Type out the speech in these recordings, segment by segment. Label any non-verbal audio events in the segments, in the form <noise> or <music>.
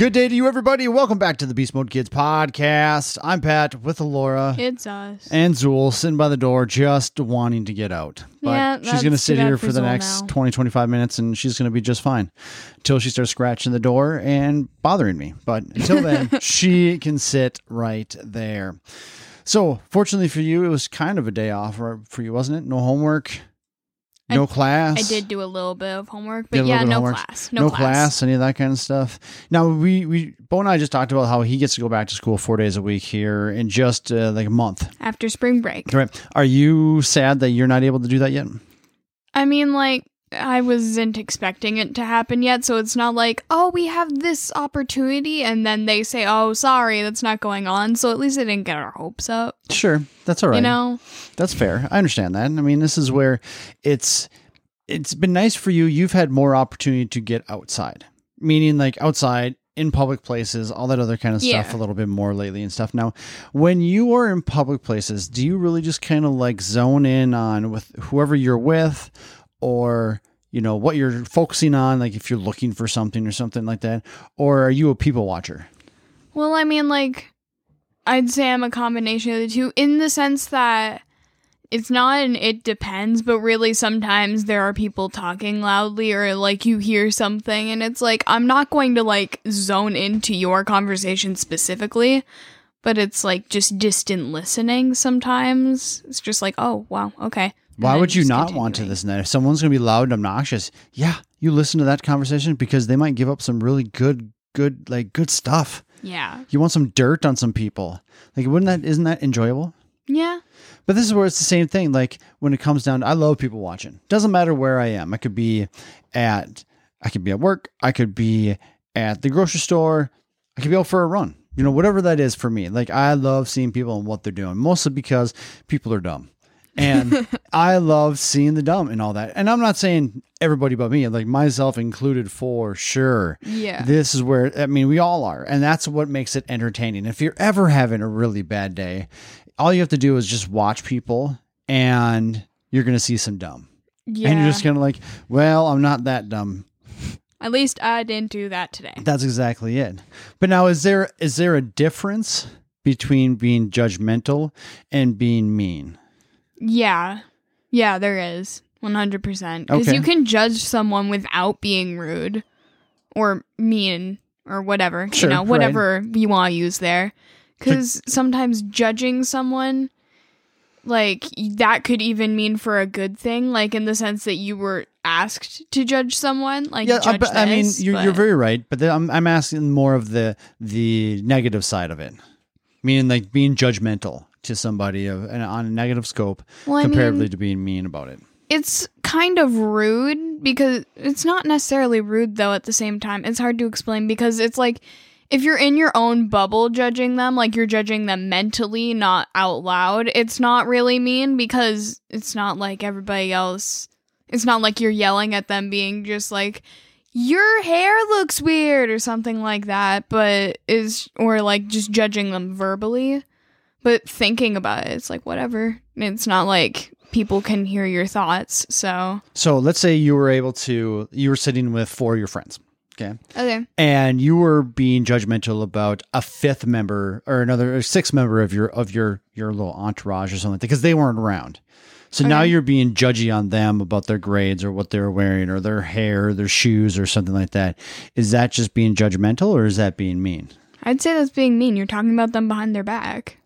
Good day to you, everybody. Welcome back to the Beast Mode Kids podcast. I'm Pat with Laura It's us. and Zool sitting by the door, just wanting to get out. But Yeah, she's going to sit here for for the Zool next now. 20, 25 minutes and she's going to be just fine until she starts scratching the door and bothering me. But until <laughs> then, she can sit right there. So, fortunately for you, it was kind of a day off for for you, wasn't it? No homework, no class. I did do a little bit of homework, but yeah, no homework. class. no, No, class. any of that kind of stuff. Now we we Bo and I just talked about how he gets to go back to school four days a week here in just uh, like a month. After spring break. Right? Are you sad that you're not able to do that yet? I mean, like, I wasn't expecting it to happen yet, so it's not like, oh, we have this opportunity, and then they say, oh, sorry, that's not going on. So at least I didn't get our hopes up. Sure, that's all right. You know? That's fair. I understand that. I mean, this is where it's it's been nice for you. You've had more opportunity to get outside, meaning like outside in public places, all that other kind of stuff Yeah. a little bit more lately and stuff. Now, when you are in public places, do you really just kind of like zone in on with whoever you're with or you know what you're focusing on like if you're looking for something or something like that or are you a people watcher Well, I mean, like, I'd say I'm a combination of the two in the sense that it's not an it depends, but really sometimes there are people talking loudly or like you hear something and it's like, I'm not going to like zone into your conversation specifically, but it's like just distant listening sometimes. It's just like, oh, wow, okay. Why would you not want to listen to that? If someone's going to be loud and obnoxious, yeah, you listen to that conversation because they might give up some really good, good, like good stuff. Yeah. You want some dirt on some people. Like, wouldn't that, isn't that enjoyable? Yeah. But this is where it's the same thing. Like, when it comes down, to, I love people watching. Doesn't matter where I am. I could be at, I could be at work. I could be at the grocery store. I could be out for a run. You know, whatever that is for me. Like, I love seeing people and what they're doing, mostly because people are dumb. And <laughs> I love seeing the dumb and all that. And I'm not saying everybody but me, like myself included for sure. Yeah. This is where, I mean, we all are. And that's what makes it entertaining. If you're ever having a really bad day, all you have to do is just watch people and you're going to see some dumb. yeah. And you're just going to like, well, I'm not that dumb. At least I didn't do that today. That's exactly it. But now is there is there a difference between being judgmental and being mean? Yeah. Yeah, there is. 100%. Because Okay. you can judge someone without being rude or mean or whatever. Sure, you know, right. whatever you want to use there. Because sometimes judging someone, like, that could even mean for a good thing, like, in the sense that you were asked to judge someone. Like, Yeah, judge but, I mean, you're, you're very right. But then I'm I'm asking more of the the negative side of it, meaning like being judgmental to somebody of, and on a negative scope Well, comparatively mean- to being mean about it. it's kind of rude because it's not necessarily rude though at the same time it's hard to explain because it's like if you're in your own bubble judging them like you're judging them mentally not out loud it's not really mean because it's not like everybody else it's not like you're yelling at them being just like your hair looks weird or something like that but is or like just judging them verbally but thinking about it it's like whatever. It's not like people can hear your thoughts so. So let's say you were able to you were sitting with four of your friends, okay, okay. And you were being judgmental about a fifth member or another or sixth member of your of your your little entourage or something because they weren't around. So now you're being judgy on them about their grades or what they're wearing or their hair, or their shoes or something like that. Is that just being judgmental or is that being mean? i'd say that's being mean. You're talking about them behind their back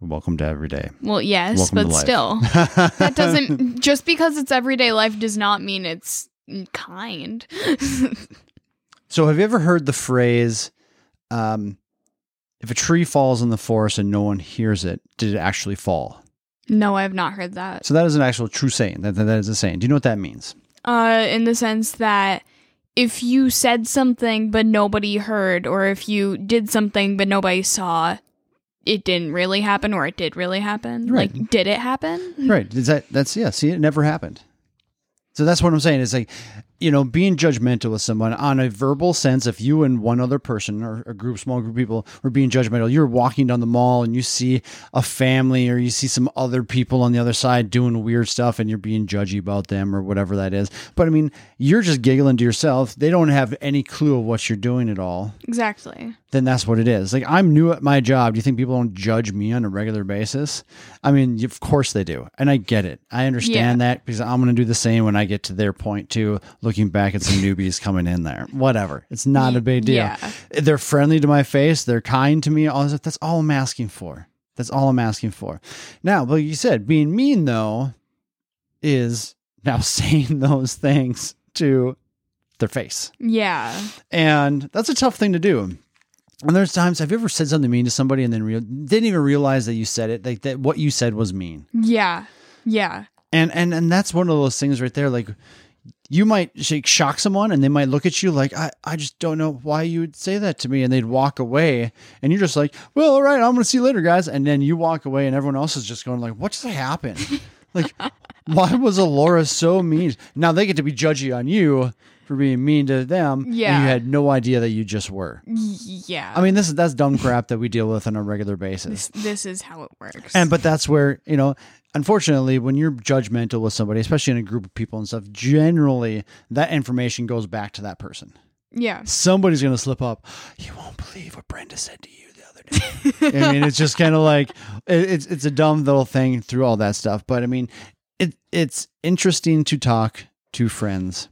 Welcome to every day. well yes Welcome but still <laughs> that doesn't just because it's everyday life does not mean it's kind <laughs> So have you ever heard the phrase, um, if a tree falls in the forest and no one hears it, did it actually fall? no i have not heard that So that is an actual true saying. That, that, that is a saying. Do you know what that means? uh in the sense that if you said something but nobody heard or if you did something but nobody saw it didn't really happen or it did really happen Right. like did it happen Right. Is that that's yeah, see it never happened. So that's what I'm saying. It's like you know, being judgmental with someone on a verbal sense, if you and one other person or a group, small group of people were being judgmental, you're walking down the mall and you see a family or you see some other people on the other side doing weird stuff and you're being judgy about them or whatever that is. But I mean, you're just giggling to yourself. They don't have any clue of what you're doing at all. Exactly. Then that's what it is. Like, I'm new at my job. Do you think people don't judge me on a regular basis? I mean, of course they do. And I get it. I understand that because I'm going to do the same when I get to their point too, looking back at some newbies coming in there. Whatever. It's not a big deal. Yeah. They're friendly to my face. They're kind to me. All this, that's all I'm asking for. That's all I'm asking for. Now, like you said, being mean though is now <laughs> saying those things to their face. Yeah. And that's a tough thing to do. And there's times, have you ever said something mean to somebody and then real, didn't even realize that you said it, like that what you said was mean? Yeah. Yeah. And and and that's one of those things right there. Like you might sh- shock someone and they might look at you like, I, I just don't know why you would say that to me. And they'd walk away and you're just like, well, all right, I'm going to see you later, guys. And then you walk away and everyone else is just going like, what just happened? <laughs> like, why was Alora so mean? Now they get to be judgy on you for being mean to them. And Yeah. you had no idea that you just were. Yeah. I mean, this is, that's dumb crap that we deal with on a regular basis. this, this is how it works. And but that's where you know, unfortunately, when you're judgmental with somebody, especially in a group of people and stuff, generally that information goes back to that person. yeah. Somebody's gonna slip up. You won't believe what Brenda said to you the other day. <laughs> I mean, it's just kind of like it, it's it's a dumb little thing through all that stuff. But I mean, it it's interesting to talk to friends.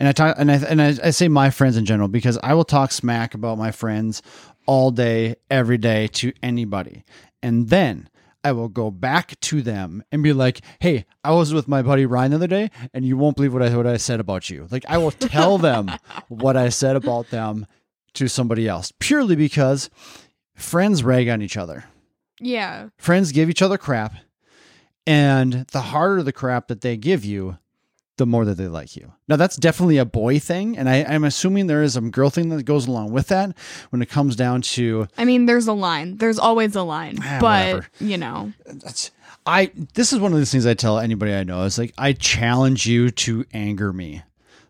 And I talk, and I and I, I say my friends in general because I will talk smack about my friends all day, every day to anybody, and then I will go back to them and be like, "Hey, I was with my buddy Ryan the other day, and you won't believe what I what I said about you." Like I will tell them <laughs> what I said about them to somebody else, purely because friends rag on each other. Yeah. Friends give each other crap, and the harder the crap that they give you, the more that they like you. Now that's definitely a boy thing, and I, I'm assuming there is some girl thing that goes along with that when it comes down to I mean, there's a line. There's always a line. Ah, but, whatever. you know, that's I this is one of those things I tell anybody I know. It's like I challenge you to anger me.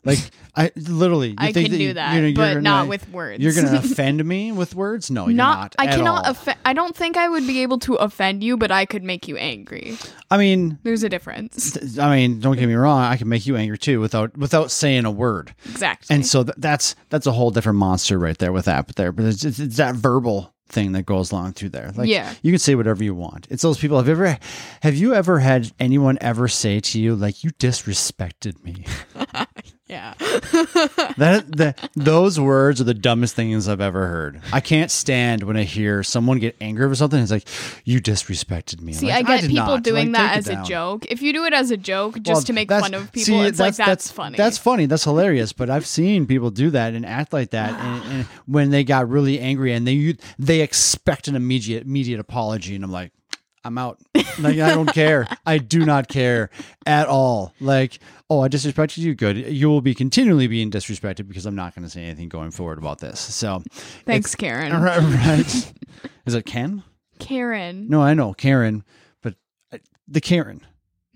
Like I literally you I think can do you- that, you're but gonna- not with words. You're gonna <laughs> offend me with words? No, you're not, not. I at cannot all. offend. I don't think I would be able to offend you, but I could make you angry. I mean, There's a difference. I mean, don't get me wrong. I can make you angry too without without saying a word. Exactly. And so th- that's that's a whole different monster right there with that. But there, but it's, it's, it's that verbal thing that goes along through there. Like, Yeah. you can say whatever you want. It's those people. Have you ever have you ever had anyone ever say to you like you disrespected me? <laughs> yeah. <laughs> that that those words are the dumbest things I've ever heard. I can't stand when I hear someone get angry over something. It's like you disrespected me. See, like, I get did people not. doing Like, that as a joke. If you do it as a joke just Well, to make fun of people, see, it's like that's, funny. That's funny. That's hilarious. But I've seen people do that and act like that, and, <sighs> and when they got really angry and they they expect an immediate immediate apology, and I'm like. I'm out. Like I don't care. I do not care at all. Like, oh, I disrespected you. Good. You will be continually being disrespected because I'm not going to say anything going forward about this. So, Thanks, Karen. right, <laughs> right. Is it Ken? Karen. No, I know Karen, but uh, the Karen,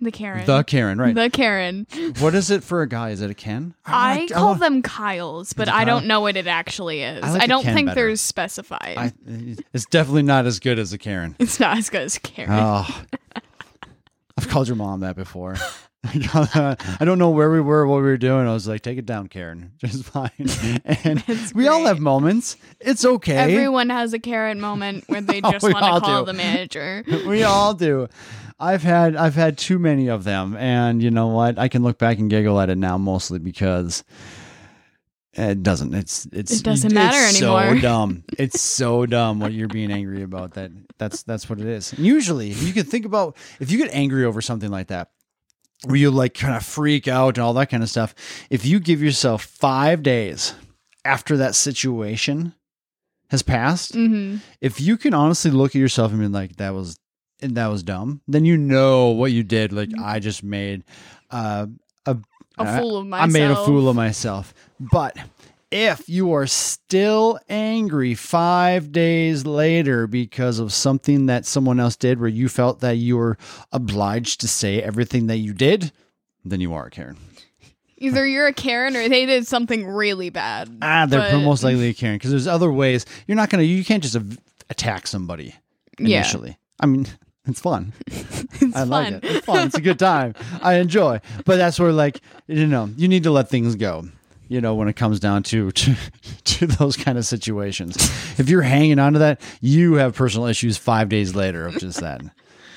The Karen. the Karen, right? The Karen. what is it for a guy? Is it a Ken? I like- call want- them Kyles, but I don't know what it actually is. I like I a don't think better. there's specified. I, it's definitely not as good as a Karen. <laughs> it's not as good as Karen. Oh, I've called your mom that before. <laughs> I don't know where we were, what we were doing. I was like, "Take it down, Karen. <laughs> Just fine." And That's we all have moments. It's okay. Everyone has a Karen moment where they Oh, just we want to call do. the manager. we all do. I've had I've had too many of them, and you know what? I can look back and giggle at it now, mostly because it doesn't. It's it's It doesn't matter it's So anymore. <laughs> dumb. It's so dumb what you're being angry about. That that's that's what it is. And usually, if you can think about if you get angry over something like that, where you like kind of freak out and all that kind of stuff. If you give yourself five days after that situation has passed, hmm if you can honestly look at yourself and be like that was that was dumb then you know what you did like i just made uh, a A I- fool of myself. i made a fool of myself but if you are still angry five days later because of something that someone else did where you felt that you were obliged to say everything that you did then you are a karen <laughs> Either you're a Karen or they did something really bad. Ah, they're But- most likely a Karen because there's other ways. You're not gonna. You can't just attack somebody Yeah. initially. I mean, it's fun. <laughs> It's I like fun. it. It's fun. It's a good time. I enjoy. But that's where like you know you need to let things go. You know when it comes down to <laughs> to, to those kind of situations. If you're hanging on to that, you have personal issues five days later of just that.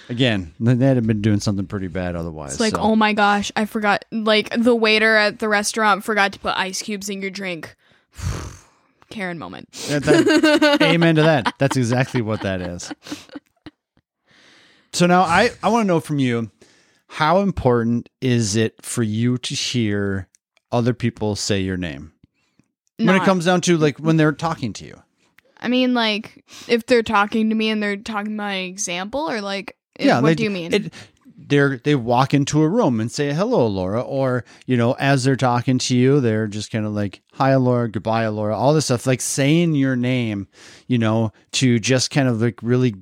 Again, they had been doing something pretty bad otherwise. It's like, so. oh my gosh, I forgot. Like the waiter at the restaurant forgot to put ice cubes in your drink. <sighs> Karen moment. That- that- <laughs> amen to that. That's exactly what that is. So now I, I want to know from you how important is it for you to hear other people say your name when it comes down to like when they're talking to you? I mean, like if they're talking to me and they're talking about an example, or like, Yeah, what they- do you mean? It, they're they walk into a room and say hello, Laura, or you know, as they're talking to you, they're just kind of like hi, Laura, goodbye, Laura, all this stuff, like saying your name, you know, to just kind of like really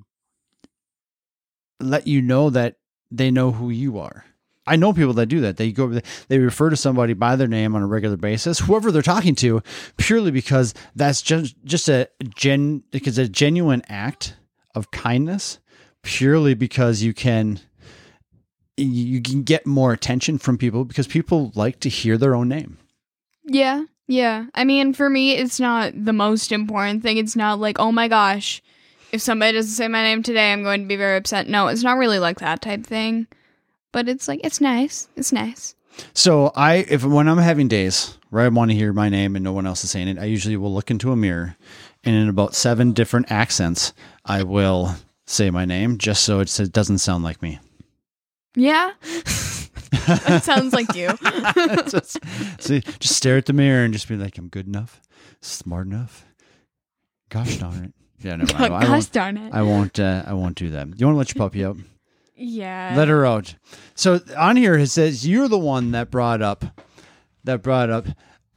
let you know that they know who you are. I know people that do that. They go, they refer to somebody by their name on a regular basis, whoever they're talking to, purely because that's just just a gen, because a genuine act of kindness, purely because you can you can get more attention from people because people like to hear their own name. yeah, yeah. I mean, for me, it's not the most important thing. It's not like, oh my gosh, if somebody doesn't say my name today, I'm going to be very upset. No, it's not really like that type thing. But it's like it's nice. It's nice. So I, if when I'm having days where I want to hear my name and no one else is saying it, I usually will look into a mirror, and in about seven different accents, I will say my name just so it doesn't sound like me. Yeah. <laughs> that sounds like you. <laughs> just, see, just stare at the mirror and just be like, I'm good enough, smart enough. Gosh darn it! Yeah, no, I, <laughs> I won't. darn it. I won't. Uh, I won't do that. You want to let your puppy out? yeah. Let her out. So on here it says you're the one that brought up that brought up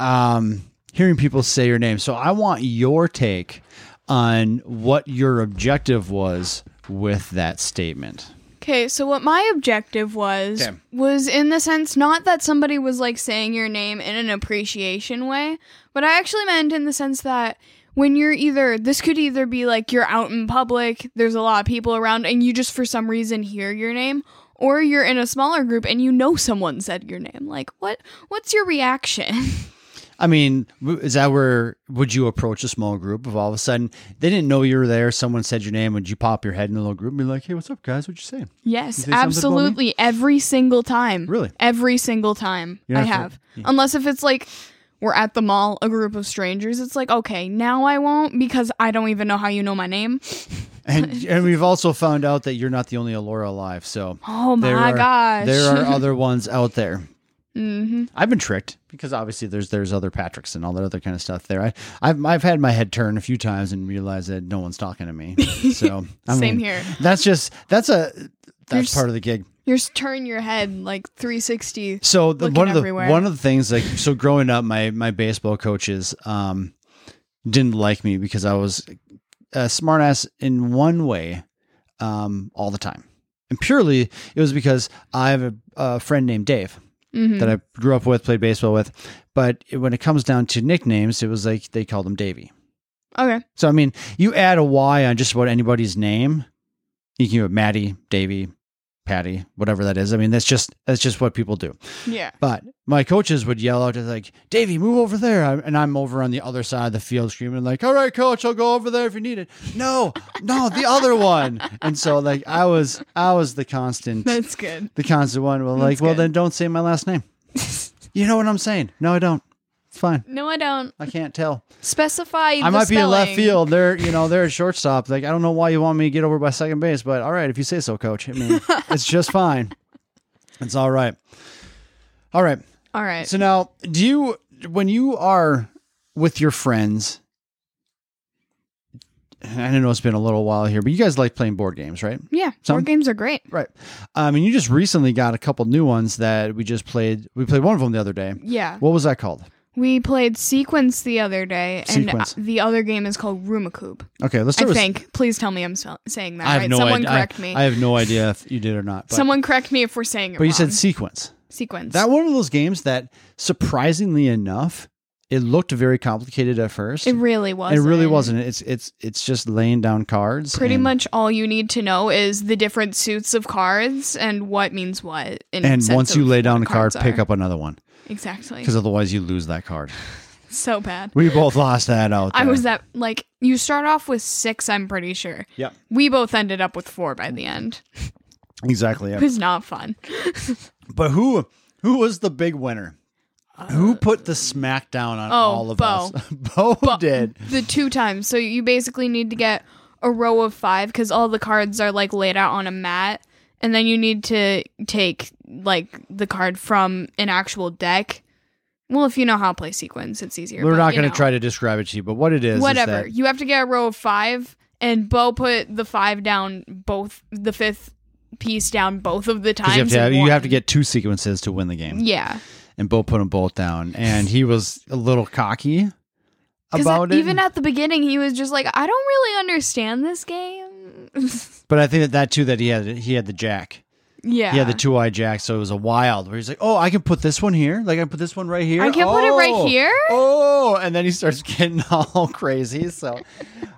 um, hearing people say your name. So I want your take on what your objective was with that statement. Okay, so what my objective was Okay. was in the sense not that somebody was like saying your name in an appreciation way, but I actually meant in the sense that when you're either this could either be like you're out in public, there's a lot of people around and you just for some reason hear your name or you're in a smaller group and you know someone said your name. Like what what's your reaction? <laughs> I mean, is that where would you approach a small group if all of a sudden they didn't know you were there? Someone said your name. Would you pop your head in the little group and be like, "Hey, what's up, guys? What you saying?" Yes, say about me? absolutely. Every single time. Really? Every single time I have to- have. Unless if it's like we're at the mall, a group of strangers, it's like, okay, now I won't because I don't even know how you know my name. <laughs> And <laughs> and we've also found out that you're not the only Alora alive. So Oh my there are, gosh. there are <laughs> other ones out there. Mm-hmm. I've been tricked because obviously there's there's other Patricks and all that other kind of stuff there. I I've I've had my head turn a few times and realized that no one's talking to me. So I Same mean, here. That's just that's a that's part of the gig. You just turn your head like 360. So the, one of the everywhere. one of the things like so growing up, my my baseball coaches um didn't like me because I was a smartass in one way um all the time, and purely it was because I have a, a friend named Dave. hmm that I grew up with, played baseball with. But when it comes down to nicknames, it was like they called him Davy. Okay. So I mean, you add a Y on just about anybody's name, you can have Maddie, Davy, Patty, whatever that is. I mean, that's just that's just what people do. Yeah. But my coaches would yell out like, "Davey, move over there," and I'm over on the other side of the field screaming like, "All right, coach, I'll go over there if you need it." No, no, the other one. And so like I was I was the constant That's good. the constant one. Well, like, That's well, good. then don't say my last name. you know what I'm saying? No, I don't. It's fine. No, I don't. I can't tell. Specify I might be in left field. They're, you know, they're at shortstop. Like, I don't know why you want me to get over by second base, but all right, if you say so, coach. I mean, <laughs> it's just fine. It's all right. All right. All right. So now, do you, when you are with your friends, I don't know it's been a little while here, but you guys like playing board games, right? yeah. Some- Board games are great. Right. Um, and you just recently got a couple new ones that we just played. We played one of them the other day. Yeah. What was that called? We played Sequence the other day, and Sequence. the other game is called Rummikub. Okay, let's I with think. Please tell me I'm spell- saying that I have right. no Someone idea. correct I, me. I have no idea if you did or not. But, Someone correct me if we're saying it but you wrong. said sequence. Sequence. That one of those games that surprisingly enough, it looked very complicated at first. it really was. It really wasn't. It's it's it's just laying down cards. Pretty and, much all you need to know is the different suits of cards and what means what. in And once you of lay down a what card, pick are. up another one Exactly. because otherwise you lose that card. <laughs> So bad. We both lost that out. I there. was that like you start off with six. I'm pretty sure. Yep. We both ended up with four by the end. exactly. It was not fun. <laughs> But who who was the big winner? who uh, put the smackdown on oh, all of Bo. us? Bo <laughs> But did. the two times. So you basically need to get a row of five because all the cards are like laid out on a mat, and then you need to take like the card from an actual deck. Well, if you know how to play sequence, it's easier. We're but, not going to try to describe it to you, but what it is, is Whatever. that- You have to get a row of five, and Bo put the five down both the fifth piece down both of the 'cause you have times. to have, you have to get two sequences to win the game, yeah. and Bo put them both down, and he was a little cocky <laughs> about it. even at the beginning, he was just like, "I don't really understand this game." <laughs> but I think that that too that he had he had the jack. yeah. He had the two eye jack, so it was a wild where he's like, "Oh, I can put this one here. Like I can put this one right here. I can put it right Oh, here? Oh, and then he starts <laughs> getting all crazy. So,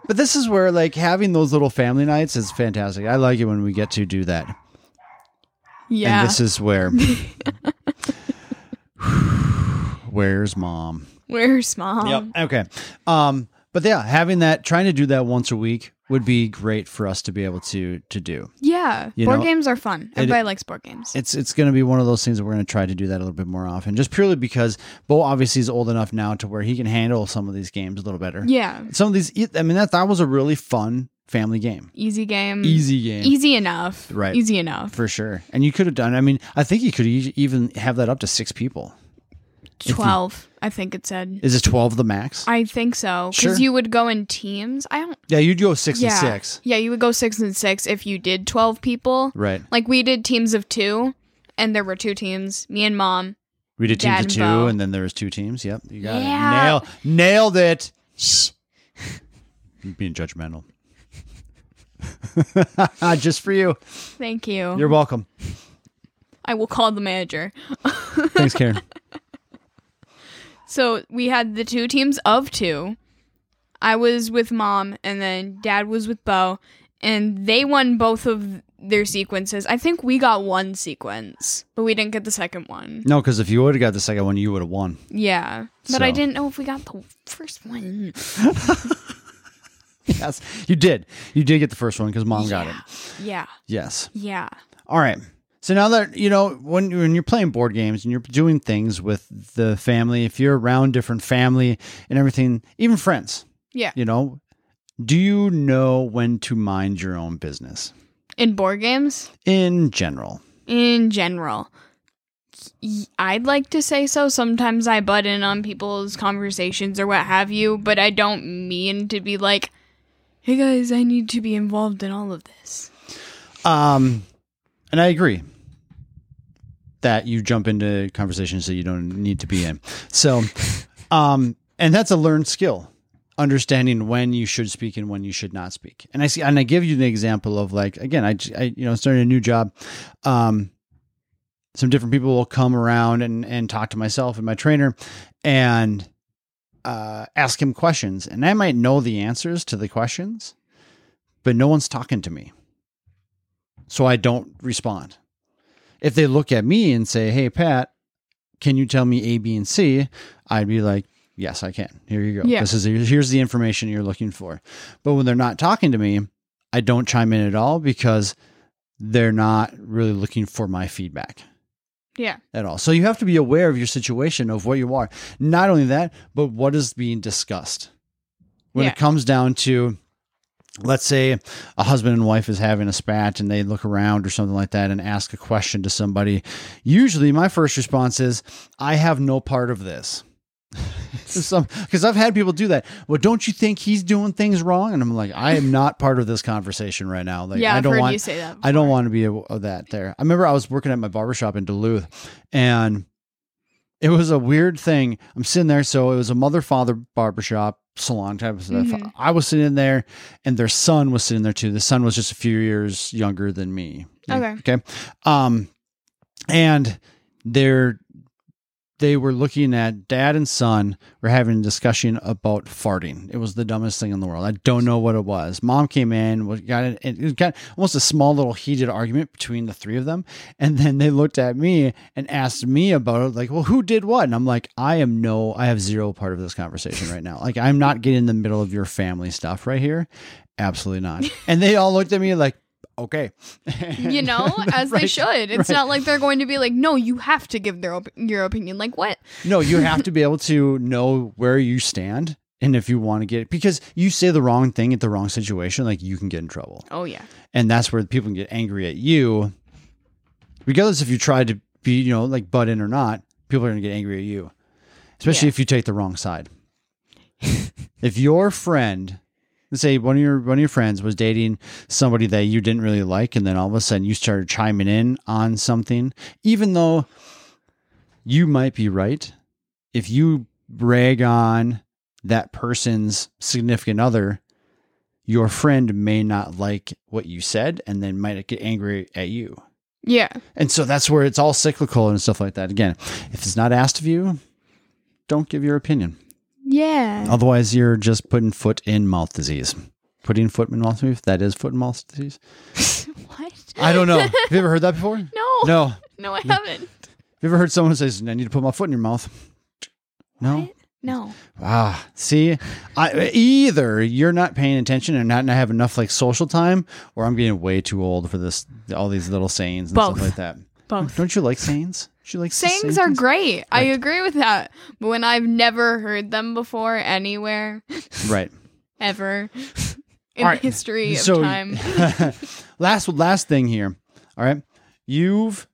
but this is where like having those little family nights is fantastic. I like it when we get to do that. Yeah. And this is where. <laughs> <sighs> Where's mom? Where's mom? Yep. Okay. Um, but yeah, having that, trying to do that once a week would be great for us to be able to to do. Yeah. You board know, games are fun. Everybody likes board games. It's it's going to be one of those things that we're going to try to do that a little bit more often, just purely because Bo obviously is old enough now to where he can handle some of these games a little better. yeah. Some of these, I mean, that that was a really fun family game, Easy game. easy game. Easy enough. Right. Easy enough. For sure, and you could have done. I mean, I think you could even have that up to six people. You- 12, I think it said. Is it twelve the max? I think so. Sure. Because you would go in teams. I don't. yeah, you'd go six yeah. and six, Yeah, you would go six and six if you did 12 people. right? Like we did teams of two, and there were two teams me and mom. We did teams of two, Bo. and then there was two teams. Yep, you got Yeah. it. Nail, nailed it. Shh. Being judgmental. <laughs> Just for you. Thank you. You're welcome. I will call the manager. Thanks, Karen. <laughs> So we had the two teams of two. I was with mom, and then dad was with Bo, and they won both of their sequences. I think we got one sequence, but we didn't get the second one. No, because if you would have got the second one, you would have won. Yeah, but I didn't know if we got the first one. <laughs> Yes, you did. You did get the first one because mom got it. Yeah, Yes. yeah, All right. So now that you know when when you're playing board games and you're doing things with the family, if you're around different family and everything, even friends, yeah. you know, do you know when to mind your own business In board games, in general? in general. I'd like to say so. Sometimes I butt in on people's conversations or what have you, but I don't mean to be like, hey guys, I need to be involved in all of this. Um, and I agree that you jump into conversations that you don't need to be in. So, um, and that's a learned skill, understanding when you should speak and when you should not speak. And I see, and I give you the example of like, again, I, I you know, starting a new job. Um, some different people will come around and, and talk to myself and my trainer and uh, ask him questions. And I might know the answers to the questions, but no one's talking to me so I don't respond. If they look at me and say, "Hey, Pat, can you tell me A, B, and C?" I'd be like, "Yes, I can. Here you go. Yeah. This is here's the information you're looking for." But when they're not talking to me, I don't chime in at all because they're not really looking for my feedback Yeah. at all. So you have to be aware of your situation, of what you are. Not only that, but what is being discussed. When Yeah. it comes down to, let's say a husband and wife is having a spat and they look around or something like that and ask a question to somebody, usually my first response is, I have no part of this. <laughs> Because I've had people do that. Well, don't you think he's doing things wrong? And I'm like, I am not part of this conversation right now. Like, yeah, I don't want you say that. I don't want to be a, of that there. I remember I was working at my barbershop in Duluth and it was a weird thing. I'm sitting there, so it was a mother father barbershop salon type of stuff. Mhm. I was sitting there, and their son was sitting there too. The son was just a few years younger than me. Okay. Okay. Um, and they're they were looking at dad and son were having a discussion about farting. It was the dumbest thing in the world. I don't know what it was. Mom came in, got it, it got almost a small little heated argument between the three of them, and then they looked at me and asked me about it. Like, well, who did what? And I'm like, I am no, I have zero part of this conversation right now. Like, I'm not getting in the middle of your family stuff right here. Absolutely not. <laughs> And they all looked at me like, okay, You <laughs> know, as they should. It's right. not like they're going to be like, no, you have to give their op- your opinion. Like what? No, you <laughs> have to be able to know where you stand and if you want to get because you say the wrong thing at the wrong situation, like you can get in trouble. Oh yeah. And that's where people can get angry at you. Regardless if you try to be, you know, like butt in or not, people are gonna get angry at you. Especially Yeah. if you take the wrong side. if your friend let's say one of your one of your friends was dating somebody that you didn't really like and then all of a sudden you started chiming in on something. Even though you might be right if you brag on that person's significant other your friend may not like what you said and then might get angry at you. Yeah. and so that's where it's all cyclical and stuff like that. Again if it's not asked of you don't give your opinion Yeah. Otherwise, you're just putting foot in mouth disease. Putting foot in mouth disease. That is foot in mouth disease. <laughs> what? I don't know. <laughs> Have you ever heard that before? No. No. No, I haven't. Have you ever heard someone say, "I need to put my foot in your mouth"? No. What? No. Ah, see, I, either you're not paying attention and not, not have enough like social time, or I'm getting way too old for this. All these little sayings and Both. stuff like that. Both. Don't you like sayings? Do you like Sayings are things? great. I agree with that. But when I've never heard them before anywhere, right. <laughs> ever <laughs> in right. the history of So- time. <laughs> last last thing here. All right. You've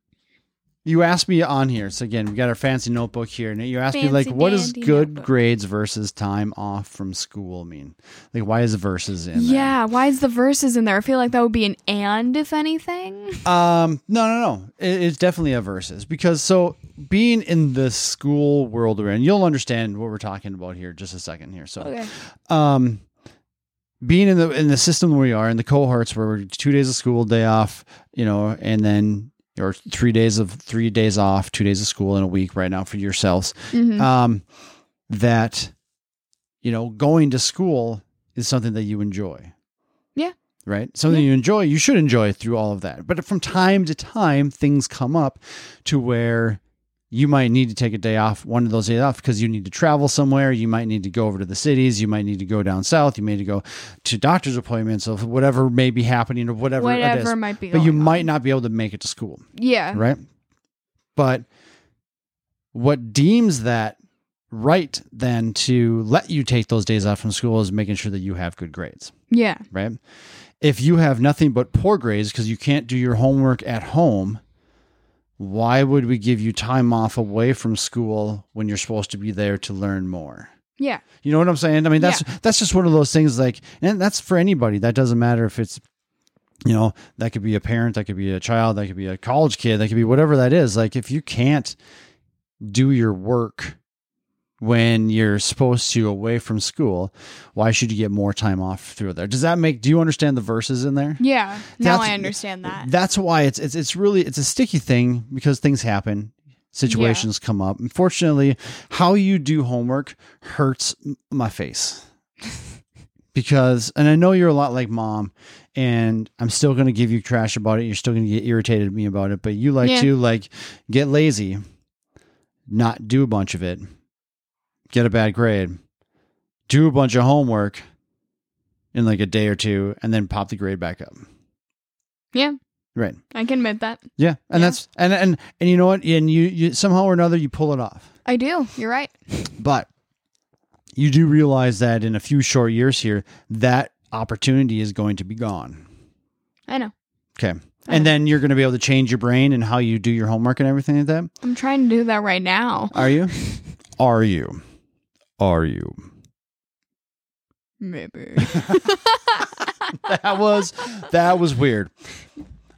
you asked me on here. So again, we got our fancy notebook here, and you asked me like, Fancy what does good notebook. grades versus time off from school mean? Like, why is the versus in there? Yeah, why is the versus in there? I feel like that would be an and if anything. <laughs> Um, no, no, no. It, it's definitely a versus because so being in the school world we're in, you'll understand what we're talking about here. Just a second here. So, Okay. um being in the in the system where we are in the cohorts where we're two days of school day off you know and then or three days of three days off two days of school in a week right now for yourselves. Mhm. um that you know going to school is something that you enjoy. Yeah. right? Something you enjoy you should enjoy through all of that. But from time to time things come up to where you might need to take a day off, one of those days off, because you need to travel somewhere. You might need to go over to the cities. You might need to go down south. You may need to go to doctor's appointments of whatever may be happening or whatever, it is. Whatever might be But you going might not be able to make it to school, Yeah. right? But what deems that right then to let you take those days off from school is making sure that you have good grades Yeah. right? If you have nothing but poor grades because you can't do your homework at home, why would we give you time off away from school when you're supposed to be there to learn more? Yeah. You know what I'm saying? I mean, that's that's just one of those things like and that's for anybody. That doesn't matter if it's you know, that could be a parent, that could be a child, that could be a college kid, that could be whatever that is. Like if you can't do your work when you're supposed to away from school, why should you get more time off through there? Does that make do you understand the versus in there? Yeah. Now That's- I understand that. That's why it's it's it's really it's a sticky thing because things happen, situations come up. Unfortunately, how you do homework hurts my face. <laughs> because and I know you're a lot like mom and I'm still going to give you trash about it. You're still going to get irritated at me about it, but you like Yeah. to like get lazy, not do a bunch of it, get a bad grade, do a bunch of homework in like a day or two and then pop the grade back up. Yeah. Right. I can admit that. Yeah, and Yeah. that's and and and you know what? And you you somehow or another you pull it off. I do. You're right. But you do realize that in a few short years here, that opportunity is going to be gone. I know. Okay. Uh-huh. And then you're going to be able to change your brain and how you do your homework and everything like that. I'm trying to do that right now. Are you? <laughs> Are you? Are you? Maybe. <laughs> That was that was weird.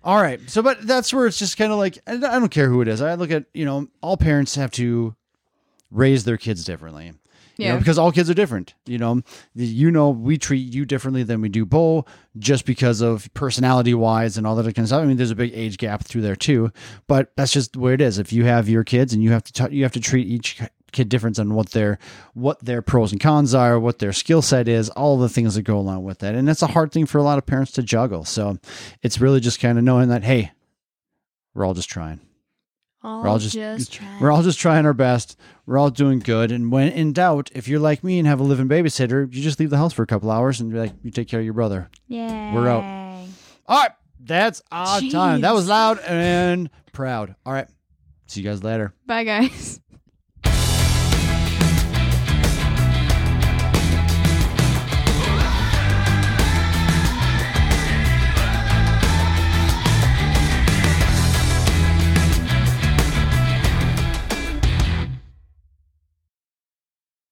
All right. So but that's where it's just kind of like I I don't care who it is. I look at, you know, all parents have to raise their kids differently. You know, Yeah. because all kids are different. You know, you know, we treat you differently than we do Bo, just because of personality wise and all that kind of stuff. I mean, there's a big age gap through there too, but that's just the way it is. If you have your kids and you have to t- you have to treat each kid different on what their what their pros and cons are, what their skill set is, all the things that go along with that, and that's a hard thing for a lot of parents to juggle. So it's really just kind of knowing that hey, we're all just trying. All, all just- <laughs> trying. We're all just trying our best. We're all doing good. And when in doubt, if you're like me and have a living babysitter, you just leave the house for a couple hours and be like, you take care of your brother. yeah. We're out. All right. That's our time. That was loud and proud. All right. See you guys later. Bye, guys. <laughs>